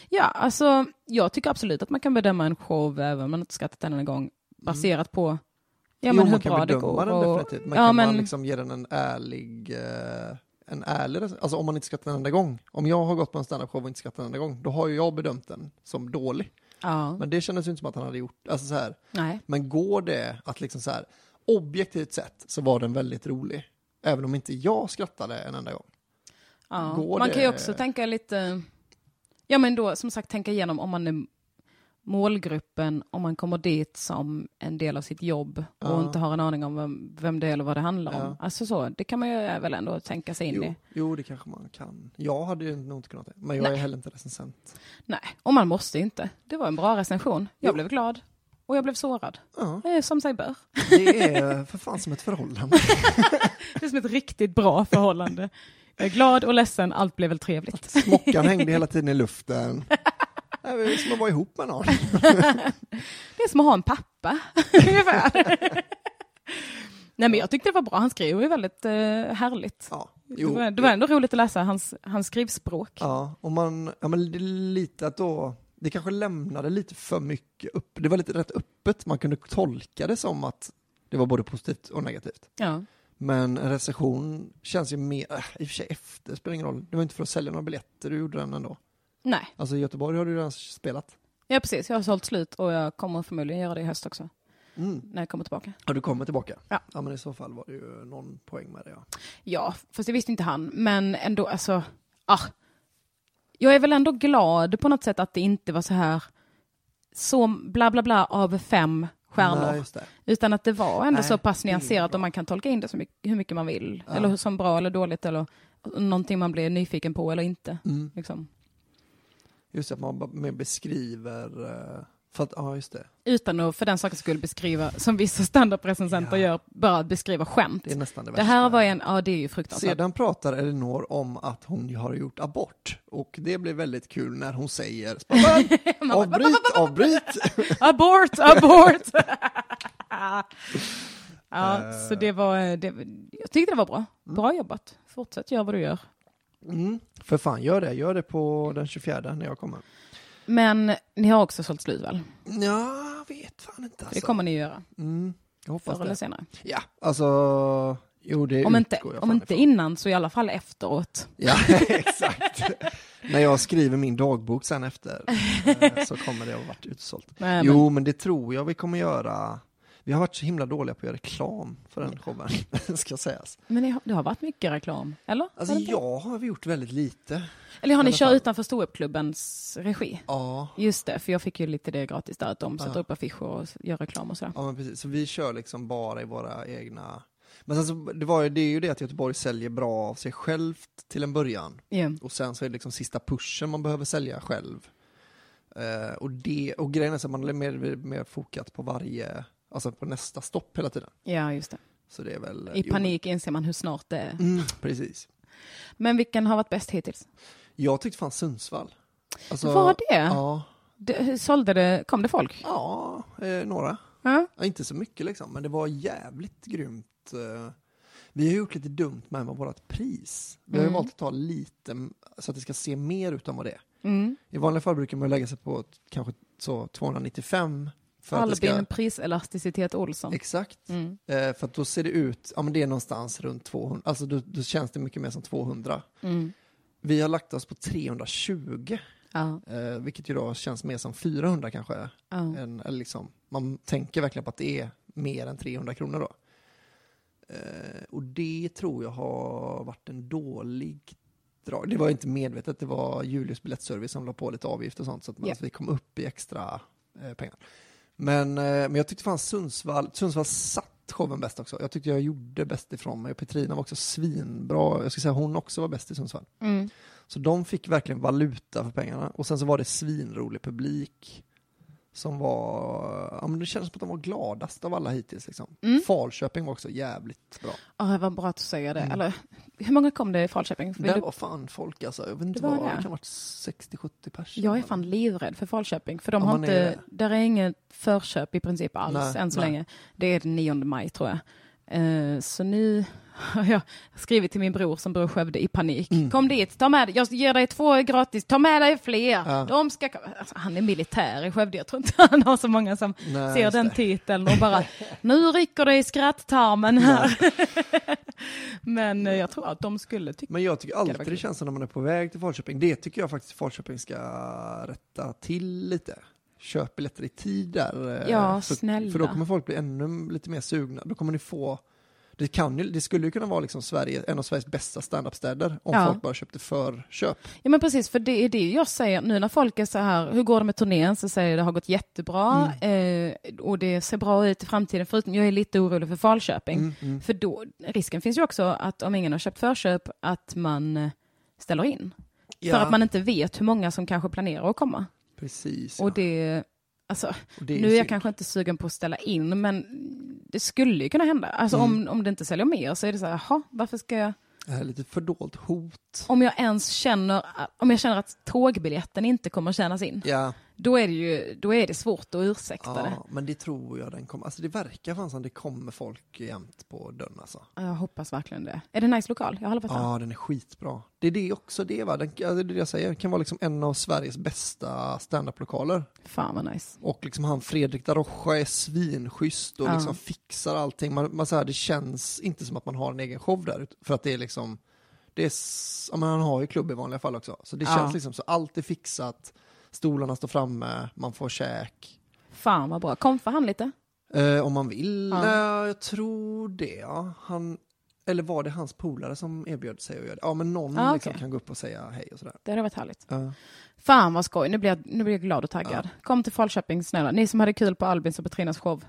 ja, alltså jag tycker absolut att man kan bedöma en show även om man inte skrattat en enda gång, baserat på ja, Mm. jo, men hur man kan bra det går. den och- definitivt. Men ja, kan men, man liksom ge den en ärlig, eh, en ärlig, alltså om man inte skrattar en enda gång. Om jag har gått på en standup-show och inte skrattat en enda gång, då har ju jag bedömt den som dålig. ja, Men det kändes ju inte som att han hade gjort, alltså så här, nej. men går det att liksom så här, objektivt sett så var den väldigt rolig. Även om inte jag skrattade en enda gång. Ja. Man kan ju också tänka lite, ja men då som sagt tänka igenom om man är målgruppen, om man kommer dit som en del av sitt jobb och Ja. inte har en aning om vem, vem det är eller vad det handlar om. Ja. Alltså så, det kan man ju väl ändå tänka sig in Jo, i. jo, det kanske man kan. Jag hade ju nog inte kunnat det, men jag Nej. är heller inte recensent. Nej, och man måste inte. Det var en bra recension. Jag Jo. blev glad. Och jag blev sårad. Ja, Eh, Som sig bör. det är för fan som ett förhållande. (laughs) Det är som ett riktigt bra förhållande. Jag är glad och ledsen, allt blev väl trevligt. Smockan hängde hela tiden i luften. Det är som att vara ihop med någon. (laughs) Det är som att ha en pappa, (laughs) ungefär. Nej men jag tyckte det var bra, han skrev ju väldigt eh, härligt. Ja, det, var, det var ändå roligt att läsa hans, hans skrivspråk. Ja, och man, ja men lite att då, det kanske lämnade lite för mycket upp, det var lite rätt öppet, man kunde tolka det som att det var både positivt och negativt. Ja. Men en recension känns ju mer, äh, i och för sig efter, spelar ingen roll, det var inte för att sälja några biljetter du gjorde den ändå. Nej, Alltså i Göteborg har du redan spelat. ja precis, jag har sålt slut och jag kommer förmodligen göra det i höst också, Mm. när jag kommer tillbaka. Ja, du kommer tillbaka? Ja. Ja, men i så fall var det ju någon poäng med det ja. Ja, fast det visste inte han, men ändå alltså, ah. Jag är väl ändå glad på något sätt att det inte var så här, så bla bla bla av fem stjärnor. Nej. Utan att det var ändå Nej, så pass nyanserat och man kan tolka in det så mycket, hur mycket man vill. Ja. Eller som bra eller dåligt eller någonting man blir nyfiken på eller inte. Mm. Liksom. Just att man mer beskriver, eh, för att, ja just det, Utan att för den sakens skull beskriva, som vissa standup-recensenter Ja. gör, bara beskriva skämt. det är nästan det Det här var en, ja det är ju fruktansvärt. Sedan pratar Elinor om att hon har gjort abort och det blir väldigt kul när hon säger avbryt, avbryt. Abort, abort! (laughs) ja, Eh. så det var, det, jag tyckte det var bra. Bra jobbat. Fortsätt göra vad du gör. Mm, för fan, gör det. Gör det på den 24 när jag kommer. Men ni har också sålt slut väl? Ja, jag vet fan inte alltså. Det kommer ni göra, Mm, jag hoppas förr eller det. senare. Ja, alltså, jo det Om inte, om inte ifrån. innan så i alla fall efteråt. Ja, (laughs) exakt. när jag skriver min dagbok sen efter eh, så kommer det att ha varit utsålt. Nej, men- Jo, men det tror jag vi kommer göra. Vi har varit så himla dåliga på att göra reklam för den showen, (laughs) ska sägas. Men det har, det har varit mycket reklam, eller? Alltså jag har vi gjort väldigt lite. Eller har ni kört utanför ståuppklubbens regi? Ja, Just det, för jag fick ju lite det gratis där, att de sätter Ja. upp affischer och gör reklam och sådär. ja men precis. Så vi kör liksom bara i våra egna... Men sen så, det, var, det är ju det att Göteborg säljer bra av sig självt till en början. Ja. Och sen så är det liksom sista pushen man behöver sälja själv. Eh, och, det, och grejen är att man är mer, mer fokat på varje, alltså på nästa stopp hela tiden. ja, just det. Så det är väl... I jo, panik inser man hur snart det är. Mm, precis. Men vilken har varit bäst hittills? Jag tyckte fan Sundsvall. Alltså, Var det? Ja, det? Sålde det? Kom det folk? ja eh, några. Ja. Ja, inte så mycket liksom, men det var jävligt grymt. eh. Vi har gjort lite dumt med vårt pris. Vi har Mm. valt att ta lite, så att det ska se mer ut än vad det är. Mm. I vanliga fall brukar man lägga sig på kanske så 295. Det ska, Albin priselasticitet Olsson. Exakt. Mm. Eh, för att då ser det ut, ja men det är någonstans runt 200, alltså då, då känns det mycket mer som 200. Mm. Vi har lagt oss på 320, Ja. eh, vilket ju då känns mer som 400 kanske. Ja. Än, eller liksom, man tänker verkligen på att det är mer än 300 kronor då. Eh, och det tror jag har varit en dålig drag. Det var inte medvetet, det var Julius biljettservice som la på lite avgift och sånt så att man, Ja. så vi kom upp i extra eh, pengar. Men, eh, men jag tyckte fan Sundsvall, Sundsvall satt showen bäst också. Jag tyckte jag gjorde bäst ifrån mig. Petrina var också svinbra. Jag skulle säga hon också var bäst i Sundsvall. Mm. Så de fick verkligen valuta för pengarna. Och sen så var det svinrolig publik. Som var, ja men det kändes som att de var gladast av alla hittills liksom. Mm. Falköping var också jävligt bra. Ja, det var bra att du säger det. Mm. Eller, hur många kom det i Falköping? Vill Där du- var fan folk alltså. Jag vet inte Det var vad, det. det kan ha varit 60-70 personer. Jag är fan livrädd för Falköping, för de Ja, har inte, är det. där är inget förköp i princip alls Nej, än så nej. länge. Det är den 9 maj tror jag. Eh, så nu har jag skrivit till min bror som bor i Skövde i panik. Mm. Kom dit, ta med dig, jag ger dig två gratis, ta med dig fler. Ja. De ska, alltså, han är militär i Skövde, jag tror inte han har så många som Nej, ser den det. titeln och bara, (laughs) nu rycker det i skratttarmen här. (laughs) Men eh, jag tror att de skulle tycka Men jag tycker alltid det kul. känns som när man är på väg till Falköping. Det tycker jag faktiskt Falköping ska rätta till lite. Köp biljetter i tid där. eh, Ja, för, snälla. För då kommer folk bli ännu lite mer sugna. Då kommer ni få det, kan ju, det skulle ju kunna vara liksom Sverige, en av Sveriges bästa standup-städer om Ja. folk bara köpte förköp. Ja men precis, för det är det jag säger nu när folk är så här, hur går det med turnén? Så säger jag det har gått jättebra Mm. eh, och det ser bra ut i framtiden. Förutom jag är lite orolig för Falköping. Mm, mm. För då, risken finns ju också att om ingen har köpt förköp att man eh, ställer in. Ja, För att man inte vet hur många som kanske planerar att komma. Precis. Och ja. det, alltså, Och det är nu är jag kanske inte sugen på att ställa in, men det skulle ju kunna hända. Alltså Mm. om, om det inte säljer mer så är det så här, jaha, varför ska jag Det här är lite fördolt hot. om jag ens känner, om jag känner att tågbiljetten inte kommer tjänas in, Ja, då är det ju då är det svårt att ursäkta det. ja, men det tror jag den kommer. Alltså det verkar fan som det kommer folk jämt på dörren alltså. Jag hoppas verkligen det. Är det nice lokal? Jag aldrig varit där. Ja, den är skitbra. Det är det också det va, den, det är det jag säger, den kan vara liksom en av Sveriges bästa standup-lokaler. Fan vad nice. Och liksom han Fredrik Darocha är svinschysst och Ja. liksom fixar allting. Man, man, så här, det känns inte som att man har en egen show där, för att det är liksom, det är, ja, men han har ju klubb i vanliga fall också. Så det Ja. känns liksom så, allt är fixat, stolarna står framme, man får käk. Fan vad bra. Kom för han lite? Eh, om man vill, Ja. Nej, jag tror det ja. Han, eller var det hans polare som erbjöd sig att göra det? Ja, men någon Ah, liksom kan gå upp och säga hej och sådär. Det hade varit härligt. Ja. Fan vad skoj. Nu blir jag, nu blir jag glad och taggad. Kom till Falköping snälla. Ni som hade kul på Albins och Petrinas show.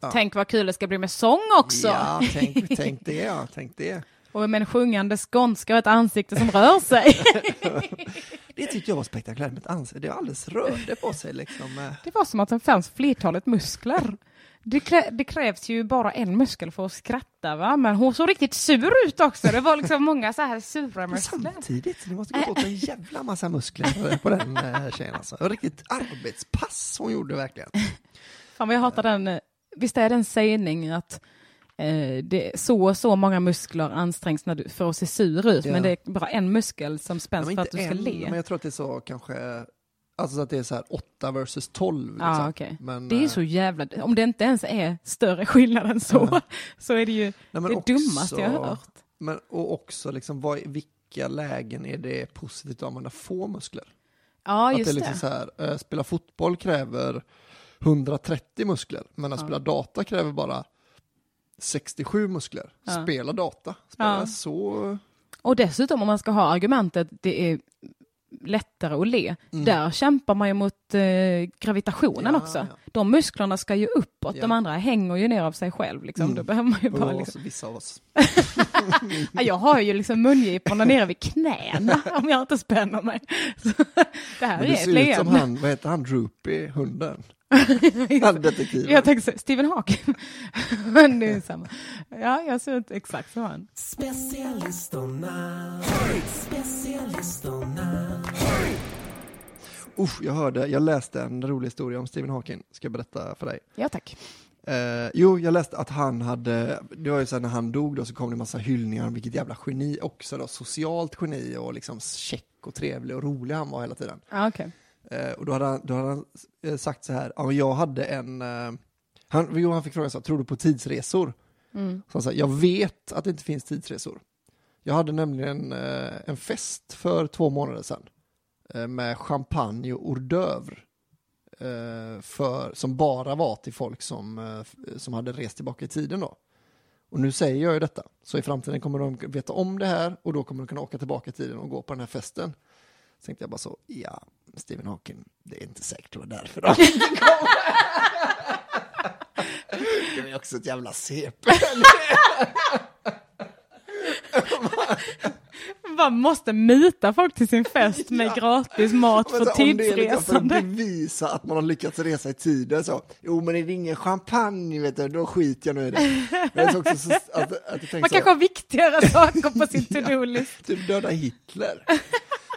Ja. Tänk vad kul det ska bli med sång också. Ja, tänk, tänk det ja, tänk det. Och med en sjungande skånska och ett ansikte som rör sig. (laughs) Det tyckte jag var spektakulärt med ett ansikte. Det alldeles rörde på sig liksom. eh. Det var som att det fanns flertalet muskler. Det, krä, det krävs ju bara en muskel för att skratta va? Men hon såg riktigt sur ut också. Det var liksom många så här sura muskler. samtidigt, ni måste gått åt en jävla massa muskler på den eh, tjejen alltså. Det var riktigt arbetspass hon gjorde verkligen. Fan vad jag hatar den. eh, Visst är det en sägning att eh, det så och så många muskler ansträngs när du, för att se sur ut, Ja. men det är bara en muskel som Ja, spänns men för att du ska en, le. men jag tror att det är så kanske, alltså så att det är så här 8 versus 12. Liksom. Ja, okej. Men, Det är ju eh, så jävla, om det inte ens är större skillnad än så, Ja. (laughs) så är det ju nej, det också- dummaste jag har hört. Men, och också liksom, vad, vilka lägen är det positivt att använda få muskler? Ja, att just det är det. liksom så här, eh, spela fotboll kräver 130 muskler, men att Ja. spela data kräver bara 67 muskler. Ja. Spela data, spela Ja. så... Och dessutom om man ska ha argumentet det är lättare att le, Mm. där kämpar man ju mot eh, gravitationen Ja, också. De musklerna ska ju uppåt, de andra hänger ju ner av sig själv. Liksom. Mm. Då behöver man ju bara liksom... vissa av oss. (laughs) Ja, Jag har ju liksom mungiporna nere vid knäna (laughs) om jag inte spänner mig. (laughs) Det här Men är du ett ser ut som han, vad heter han, Droopy, hunden? (laughs) Han detektiven. Jag tänkte så, Stephen Hawking. (laughs) Men det är samma. Ja, jag ser inte exakt som han. Specialisterna, specialisterna. Usch, jag hörde, jag läste en rolig historia om Stephen Hawking, ska jag berätta för dig. Ja, tack. Eh, jo, jag läste att han hade, det var ju så här när han dog då så kom det en massa hyllningar om vilket jävla geni, också då socialt geni och liksom check och trevlig och rolig han var hela tiden. Ja, okej. Eh, och då hade han, då hade han eh, sagt så här, ja jag hade en, eh, han, jo, han fick frågan så här, tror du på tidsresor? Mm. Så han sa, jag vet att det inte finns tidsresor. Jag hade nämligen eh, en fest för två månader sedan eh, med champagne och hors d'oeuvre. För, som bara var till folk som, som hade rest tillbaka i tiden då. Och nu säger jag ju detta, så i framtiden kommer de veta om det här och då kommer de kunna åka tillbaka i tiden och gå på den här festen. Så tänkte jag bara så, ja, Stephen Hawking, det är inte säkert det var därför de kom. Det är också ett jävla CP. bara måste muta folk till sin fest med gratis mat för så, om det är liksom tidsresande. bevisa att man har lyckats resa i tiden så, jo men är det ingen champagne vet du, då skiter jag nu i det. Men det är också så att, att Man kanske har viktigare saker på sin (laughs) to-do-list. typ döda Hitler.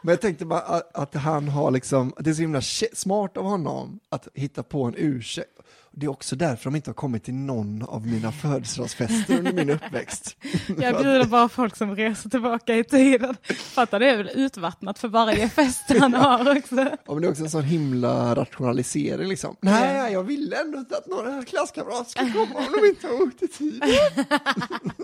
Men jag tänkte bara att, att han har liksom, det är så himla smart av honom att hitta på en ursäkt. Det är också därför de inte har kommit till någon av mina födelsedagsfester under min uppväxt. (laughs) Jag bjuder bara folk som reser tillbaka i tiden. Fattar det är väl utvattnat för varje fest han har också. Ja, men det är också en sån himla rationalisering liksom. Nej, jag ville ändå inte att några klasskamrater skulle komma om de inte har åkt i tid. (laughs)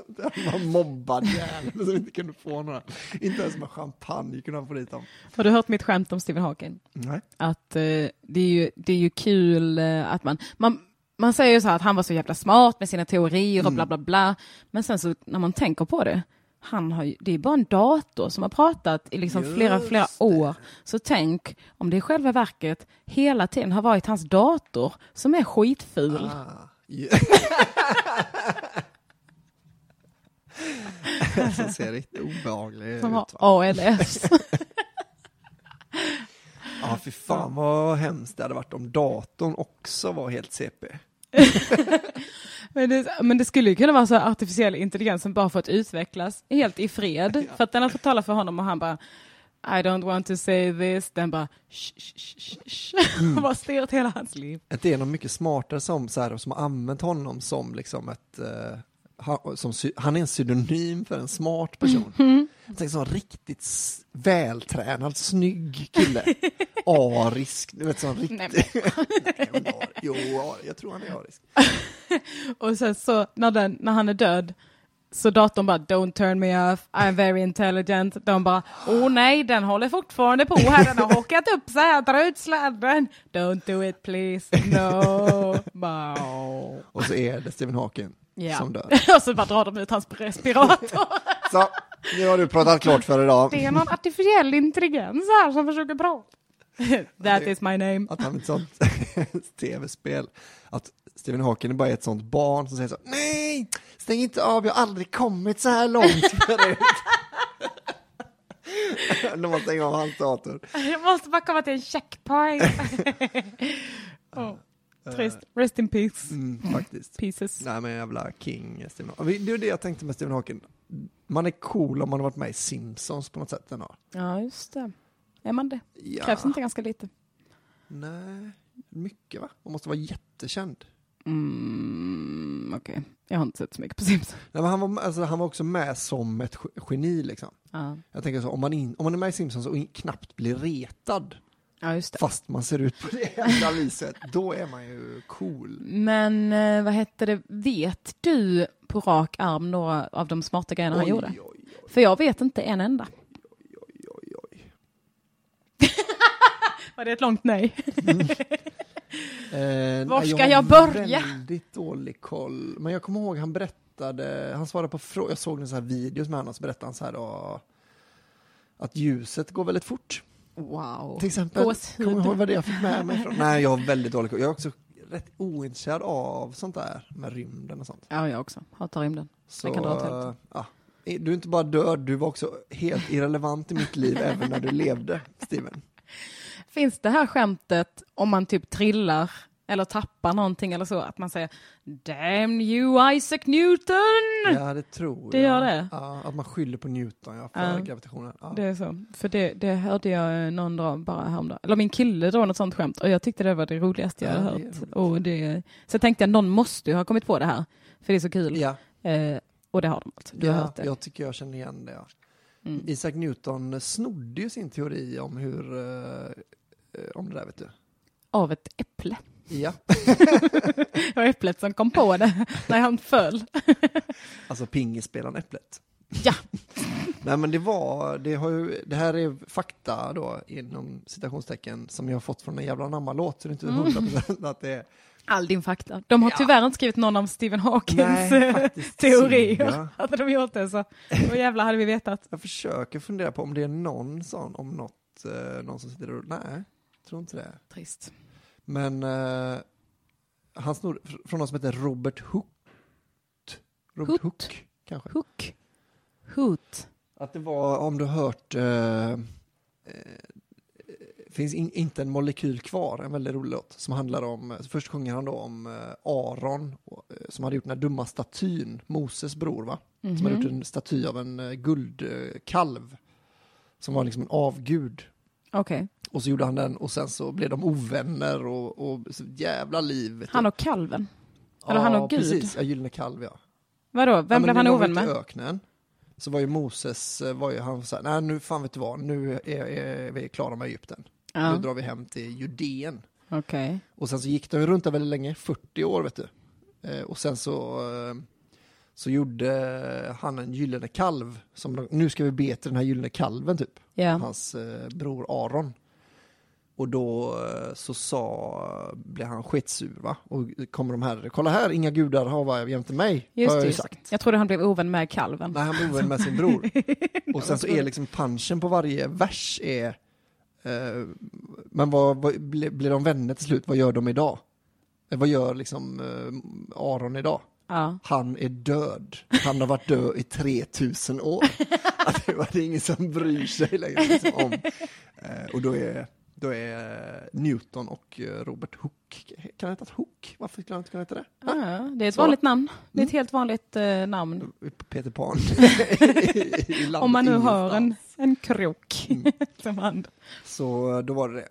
Den var mobbad jävel som inte kunde få några. Inte ens med champagne kunde han få dit dem. Har du hört mitt skämt om Stephen Hawking? Nej. Att eh, det, är ju, det är ju kul eh, att man, man man säger ju så att han var så jävla smart med sina teorier och bla bla bla. Men sen så när man tänker på det, han har ju, det är bara en dator som har pratat i liksom flera, flera det. år. Så tänk om det i själva verket hela tiden har varit hans dator som är skitful. Ah, ja. (laughs) Som ser riktigt obehaglig Som har ut. ALS. (laughs) Ja, fy fan vad hemskt det hade varit om datorn också var helt CP. (laughs) Men det, men det skulle ju kunna vara så att artificiell intelligens som bara fått utvecklas helt i fred. För att den har fått tala för honom och han bara I don't want to say this. Den bara sh, sh, sh. Mm. Bara hela hans liv. Det är någon mycket smartare som, så här, som har använt honom som liksom ett eh, han, som, han är en pseudonym för en smart person. Mm. Jag tänker så en riktigt s- vältränad, snygg kille. (laughs) Arisk, du vet sån riktig... (laughs) Nej, men jo, jag tror han är arisk. (laughs) Och sen så när, den, när han är död så datorn bara don't turn me off, I'm very intelligent. De bara åh nej den håller fortfarande på här, den har hockat upp sig här, dra ut sladden. Don't do it please, no. Och så är det Stephen Hawking Ja. som dör. (laughs) och så bara drar de ut hans respirator. (laughs) Så, nu har du pratat klart för idag. Det är någon artificiell intelligens här som försöker prata. (laughs) That is my name. Att han är ett sånt tv-spel. Att Stephen Hawking är bara ett sånt barn som säger så Nej, stäng inte av, jag har aldrig kommit så här långt förut. De måste stänga av hans dator. Jag måste bara komma till en checkpoint. oh, trist. Rest in peace. Mm, faktiskt. Pieces. Nej men jävla king Stephen Hawking. Det är det jag tänkte med Stephen Hawking. Man är cool om man har varit med i Simpsons på något sätt ändå. Ja, just det. Är man det? Ja. Krävs inte ganska lite? Nej, mycket va? Man måste vara jättekänd. Mm, Okej, jag har inte sett så mycket på Simpsons. Nej, men han, var, alltså, han var också med som ett ge- geni liksom. Ja. Jag tänker så, om man, in, om man är med i Simpsons och in, knappt blir retad, ja, fast man ser ut på det jävla (laughs) viset, då är man ju cool. Men eh, vad hette det, vet du på rak arm några av de smarta grejerna han gjorde? oj, oj, För jag vet inte en enda. oj, oj, oj. (laughs) Var det ett långt nej? (laughs) Eh, Var ska har jag börja? väldigt dålig koll. Men jag kommer ihåg han berättade, han svarade på frågor, jag såg en sån här videos med honom, så berättade han så här då, att ljuset går väldigt fort. Wow. Till exempel. Gåshud. Kommer du ihåg vad det jag fick med mig från? (laughs) Nej, jag har väldigt dålig koll. Jag är också rätt ointresserad av sånt där med rymden och sånt. Ja, jag också. Hatar rymden. Så, Jag kan dra åt helvete. eh, ja. Du är inte bara död, du var också helt irrelevant i mitt liv även när du levde, Steven. (laughs) Finns det här skämtet om man typ trillar eller tappar någonting eller så, att man säger Damn you Isaac Newton! Ja, det tror Det jag. gör det? Ja, att man skyller på Newton ja, för Ja. gravitationen. Ja. Det är så. För det, det hörde jag eh, någon dra bara häromdagen. Eller min kille dra något sånt skämt och jag tyckte det var det roligaste jag Ja, det hört. roligt. Och det, så jag tänkte att någon måste ju ha kommit på det här. För det är så kul. Ja, Eh, och det har de alltså. Du har hört det. jag tycker jag känner igen det. Mm. Isaac Newton snodde ju sin teori om hur, eh, eh, om det där vet du. Av ett äpple. Ja, (laughs) Det var äpplet som kom på det när han föll. (laughs) alltså pingisspelaren Äpplet. Ja. (laughs) Nej men det var, det har ju, det här är fakta då inom citationstecken som jag har fått från en jävla anamma-låt så det är inte Mm. hundra procent att det är All din fakta. De har Ja. tyvärr inte skrivit någon av Stephen Hawkings Nej, eh, teorier. synd, ja. Hade de gjort det så, då jävlar hade vi vetat. Jag försöker fundera på om det är någon sån, om något, eh, någon som sitter och, nej, tror inte det. Trist. Men eh, han snor fr- från någon som heter Robert Hook. Robert Hoot? Hook, kanske. Hook. Hoot. Att det var, om du har hört, eh, eh, finns in, inte en molekyl kvar, en väldigt rolig låt, som handlar om, först sjunger han då om eh, Aron, eh, som hade gjort den här dumma statyn, Moses bror va? Som hade gjort en staty av en eh, guldkalv, som var liksom en avgud. Okej. Och så gjorde han den och sen så blev de ovänner och, och så jävla liv. Han och kalven. eller han och Gud. precis, ja, gyllene kalv ja. Vadå, vem ja, blev han ovän med? öknen så var ju Moses, eh, var ju han så här, nej nu fan vet du vad, nu är, är vi klara med Egypten. Nu Ja, drar vi hem till Judeen. okej. Och sen så gick de runt där väldigt länge, 40 år vet du. Eh, och sen så, eh, så gjorde han en gyllene kalv, som de, nu ska vi be till den här gyllene kalven typ, Ja. hans eh, bror Aron. Och då eh, så sa, blev han skitsur va? Och kommer de här, kolla här, inga gudar har jämte mig, Just har jag ju just. sagt. Jag trodde han blev ovän med kalven. Nej, han bor väl med sin bror. (laughs) Och sen så är liksom punchen på varje vers är, eh, men vad, vad, blir, de vänner till slut? Vad gör de idag? Eh, vad gör liksom eh, Aron idag? Ja. Han är död. Han har varit död i 3000 år. Att (laughs) det det ingen som bryr sig längre liksom, om. Eh, och då är, då är Newton och eh, Robert Hooke, kan han heta Hooke? Varför skulle han inte kunna heta det? Ja, det är ett Så. vanligt namn. Det är ett Mm. helt vanligt eh, namn. Peter Pan. (laughs) I Om man nu har en, en krok Mm. (laughs) som hand. Så då var det det.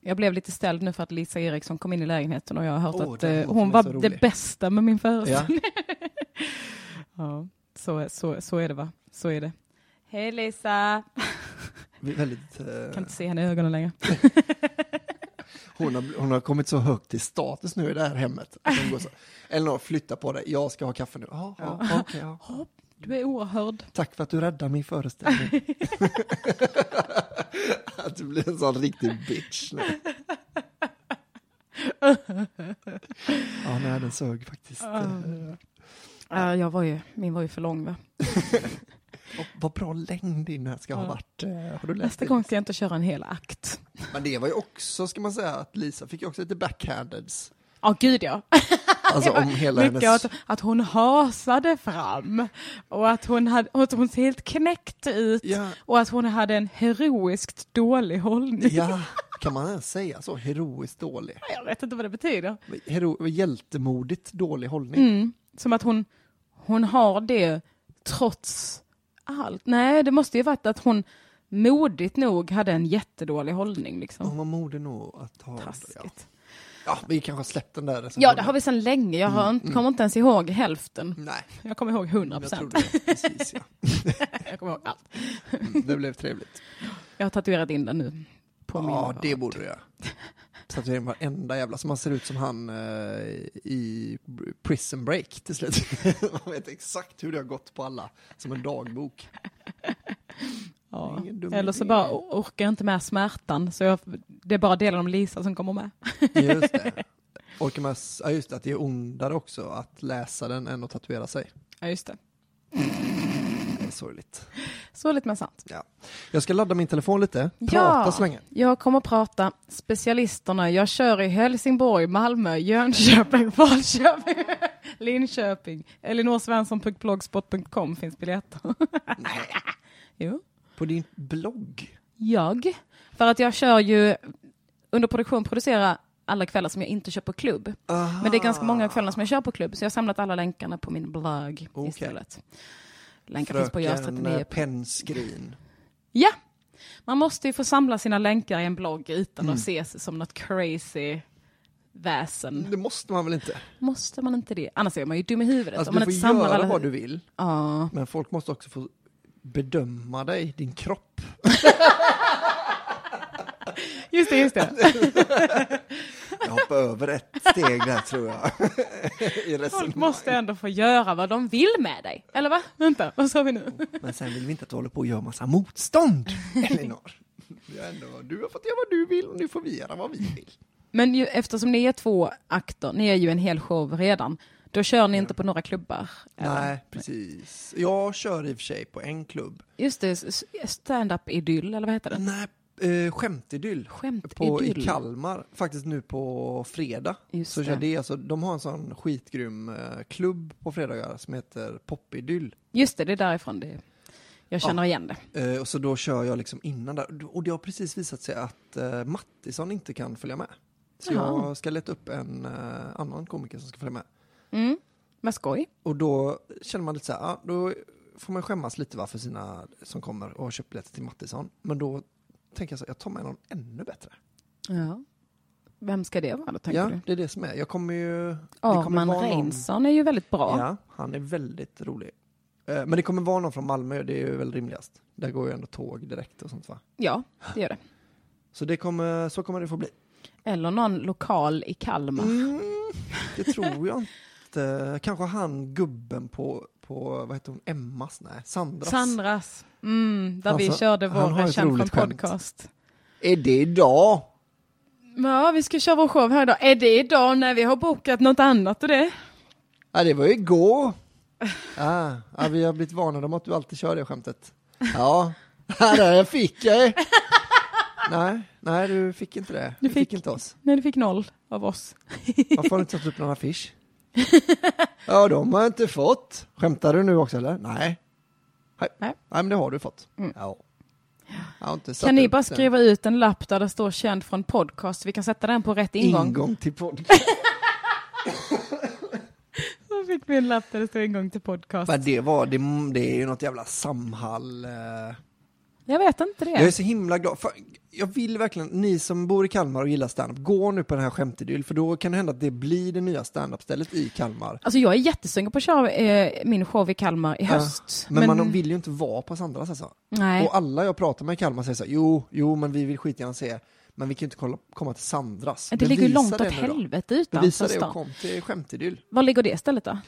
Jag blev lite ställd nu för att Lisa Eriksson kom in i lägenheten och jag har hört Åh, att eh, hon var det bästa med min föreställning. Ja. (laughs) Ja, så, så, så är det va? Så är det. Hej Lisa! Väldigt, eh, Kan inte se henne i ögonen längre. (laughs) hon, har, hon har kommit så högt i status nu i det här hemmet. Att hon går så, (laughs) Elinor, flytta på dig, jag ska ha kaffe nu. Ja, ja. okej, ja. Du är oerhörd. Tack för att du räddade min föreställning. (laughs) att du blir en sån riktig bitch nu. ja, nej, den sög faktiskt. Eh, Ja, jag var ju, min var ju för lång va? Och vad bra längd din här ska ha varit. Eh, Har du läst Nästa det? gång ska jag inte köra en hel akt. Men det var ju också, ska man säga, att Lisa fick ju också lite backhandeds. Ja, gud ja. Alltså (laughs) om hela hennes... att, att hon hasade fram och att hon, hade, att hon ser helt knäckt ut Ja, och att hon hade en heroiskt dålig hållning. ja, kan man ens säga så? Heroiskt dålig? Jag vet inte vad det betyder. Hero, hjältemodigt dålig hållning. Mm. Som att hon, hon har det trots allt. Nej, det måste ju varit att hon modigt nog hade en jättedålig hållning. Liksom. Hon var modig nog att ha... Ja. Taskigt. ja, vi kanske har släppt den där Ja, recensionen. det har vi sedan länge. Jag har Mm, inte, kommer inte ens ihåg hälften. Nej, Jag kommer ihåg 100 jag procent. Precis, ja. (laughs) Jag kommer ihåg allt. Mm, Det blev trevligt. Jag har tatuerat in den nu. På min Ja, rad. det borde du göra. Tatuera in varenda jävla, så man ser ut som han eh, i Prison Break till slut. (laughs) man vet exakt hur det har gått på alla, som en dagbok. Ja. Eller så idé. bara orkar jag inte med smärtan. Så jag, det är bara delen om Lisa som kommer med. Just det. (laughs) Orkar s- ja just det, att det är ondare också att läsa den än att tatuera sig. Ja, just det. Det är sorgligt. Så lite men sant. Ja. Jag ska ladda min telefon lite, Ja. prata så länge. Jag kommer att prata specialisterna. Jag kör i Helsingborg, Malmö, Jönköping, (laughs) Falköping, Linköping. Elinorsvensson.blogspot.com finns biljetter. Nej. (laughs) jo. På din blogg? Jag. För att jag kör ju under produktion producerar alla kvällar som jag inte kör på klubb. Aha. Men det är ganska många kvällar som jag kör på klubb, så jag har samlat alla länkarna på min blogg Okej. istället. Länkar finns på Fröken Görs39. eh, Pennskrin. Ja! Man måste ju få samla sina länkar i en blogg utan Mm. att se sig som något crazy väsen. Det måste man väl inte? Måste man inte det? Annars är man ju dum i huvudet. Alltså, om man du får inte samlar göra alla... vad du vill, Ja. men folk måste också få bedöma dig, din kropp. (laughs) Just det, just det. (laughs) Jag hoppar över ett steg där tror jag. (laughs) Folk måste ändå få göra vad de vill med dig. Eller va? Vänta, vad sa vi nu? Men sen vill vi inte att du håller på och gör massa motstånd, (laughs) Elinor. Ändå, du har fått göra vad du vill och nu får vi göra vad vi vill. Men ju, eftersom ni är två akter, ni är ju en hel show redan, då kör ni inte på några klubbar? eller? Nej, precis. Jag kör i och för sig på en klubb. Just det, stand-up idyll, eller vad heter det? Nej, Eh, skämtidyll. Skämt På, I. Kalmar, faktiskt nu på fredag. Just så det. kör det, alltså, de har en sån skitgrym eh, klubb på fredagar som heter Popidyll. Just det, det är därifrån det jag känner igen det. Eh, och så då kör jag liksom innan där. Och det har precis visat sig att eh, Mattisson inte kan följa med. Så Jaha. jag ska leta upp en eh, annan komiker som ska följa med. Mm. Med skoj. Och då känner man lite så här, ja, då får man skämmas lite va, för sina som kommer och har köpt biljetter till Mattisson. Men då tänker jag så jag tar med någon ännu bättre. Ja. Vem ska det vara då, tänker ja, du? det är det som är. Jag kommer ju... Arman Reinsson är ju väldigt bra. Ja, han är väldigt rolig. Eh, Men det kommer vara någon från Malmö, det är ju väl rimligast. Där går ju ändå tåg direkt och sånt va. Ja, det gör det. Så det kommer, så kommer det få bli. Eller någon lokal i Kalmar. Mm, det tror jag inte. Kanske han gubben på, på vad heter hon, Emmas? Nej, Sandras. Sandras. Mm, där vi Alltså, körde han har vår Känd från skämt. podcast. Är det idag? Ja, vi ska köra vår show här idag. Är det idag när vi har bokat något annat och det? Ja, det var ju igår. (laughs) Ah, ja, vi har blivit varnade om att du alltid kör det skämtet. Ja, (laughs) ja där fick jag. Nej, nej, du fick inte det. Du Du fick, fick- inte oss. Nej, du fick noll av oss. Varför har du inte satt upp någon affisch? Ja, de har jag inte fått. Skämtar du nu också eller? Nej. Nej, Nej. Men det har du fått. Mm. Ja. Kan ni bara den. skriva ut en lapp där det står känd från podcast? Vi kan sätta den på rätt ingång. ingång till podd? (laughs) Då fick vi en lapp där det står ingång till podcast. Men det var, det, det är ju något jävla Samhall. eh. Jag vet inte det. Jag är så himla glad. För jag vill verkligen, ni som bor i Kalmar och gillar standup, gå nu på den här skämtidyll, för då kan det hända att det blir det nya standup-stället i Kalmar. Alltså jag är jättesugen på att köra eh, min show i Kalmar i höst. Men, man vill ju inte vara på Sandras alltså. Nej. Och alla jag pratar med i Kalmar säger så här, jo, jo, men vi vill skitgärna se, men vi kan ju inte kolla, komma till Sandras. det ligger ju Bevisa långt åt nu då. helvete Bevisa utanför det och stan. kom till skämtidyll. Var ligger det stället då?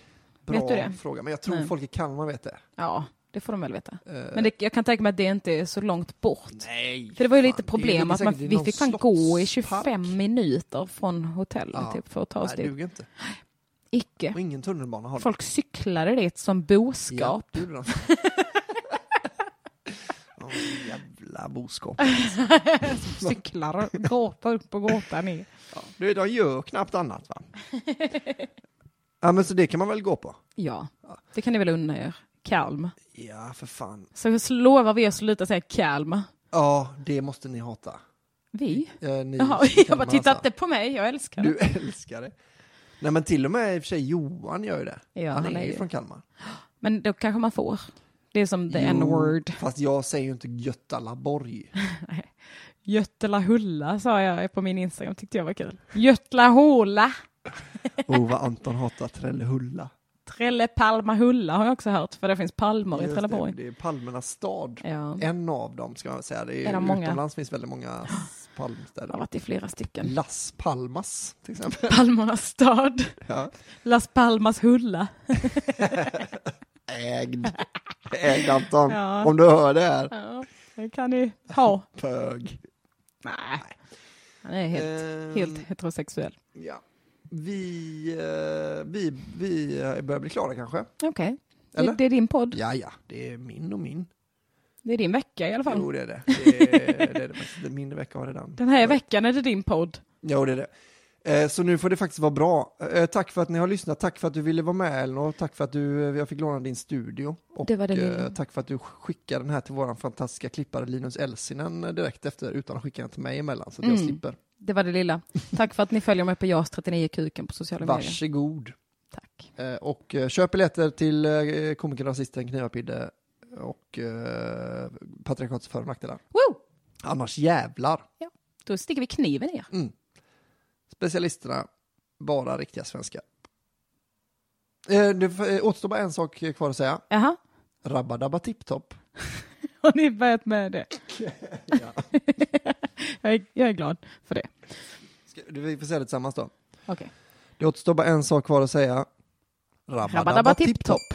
Bra Vet du det? fråga, men jag tror Nej. folk i Kalmar vet det. Ja, det får de väl veta. Eh, Men det, jag kan tänka mig att det inte är så långt bort. Nej, För det var ju fan, lite det problem att man, vi fick fan gå i slottspark. 25 minuter från hotellet Ja. typ, för att ta oss Nej, det dit. inte. Icke. Och ingen tunnelbana har det. Folk cyklade dit som boskap. Ja, det. Åh, (laughs) jävla boskap. (laughs) Cyklar gråter upp och gråter ner. Ja, du, de gör knappt annat va? (laughs) Ja men så det kan man väl gå på? Ja, det kan ni väl unna er. Kalm. Ja för fan. Så lovar vi att sluta säga Kalm. Ja det måste ni hata. Vi? Eh, ni Jaha, jag bara, titta inte på mig, jag älskar det. Du älskar det. Nej men till och med i och för sig Johan gör ju det. Ja, han han är ju från Kalmar. Men då kanske man får. Det är som the n-word. Fast jag säger ju inte Götalaborg. (laughs) Göttelahulla sa jag på min Instagram, tyckte jag var kul. Göttlahola. Oh vad Anton hatar Trellehulla. Trellepalmahulla har jag också hört, för det finns palmer i Trelleborg. Det, det är palmernas stad. Ja, En av dem ska man säga. Det är, Är de många? Utomlands finns väldigt många jag har palmstäder. varit i flera stycken. Las Palmas till exempel. (laughs) Palmernas stad. Ja. Las Palmas hulla. (laughs) Ägd. Ägd Anton. Ja. Om du hör det här. Ja, det kan ni ha. Pög. Nej. Han är helt, Ehm, helt heterosexuell. Ja. Vi, eh, vi, vi börjar bli klara kanske. Okej. Det, Eller? det är din podd. Ja, ja, det är min och min. Det är din vecka i alla fall. Jo, det är det. Det är det. Är det. Min vecka har redan. Den här veckan är det din podd. Jo, det är det. Eh, Så nu får det faktiskt vara bra. Eh, Tack för att ni har lyssnat, tack för att du ville vara med Elinor, tack för att du, eh, jag fick låna din studio. Och Det var det tack för att du skickade den här till våran fantastiska klippare Linus Elsinen direkt efter utan att skicka den till mig emellan så att jag Mm. slipper. Det var det lilla. Tack för att ni följer mig på JAS 39 kuken på sociala medier. Varsågod. Tack. Och köp biljetter till komikern, rasisten, Knivapidde och Patriarkatets för och nackdelar. Annars jävlar. Då sticker vi kniven ner. Mm. Specialisterna, bara riktiga svenskar. Eh, Det eh, återstår bara en sak kvar att säga. Jaha, Rabba-dabba tipptopp. (laughs) har ni börjat med det? (laughs) (laughs) jag, är, jag är glad för det. Ska- du, Vi får säga det tillsammans då. Okej. Det återstår bara en sak kvar att säga. Rabba-dabba tipptopp.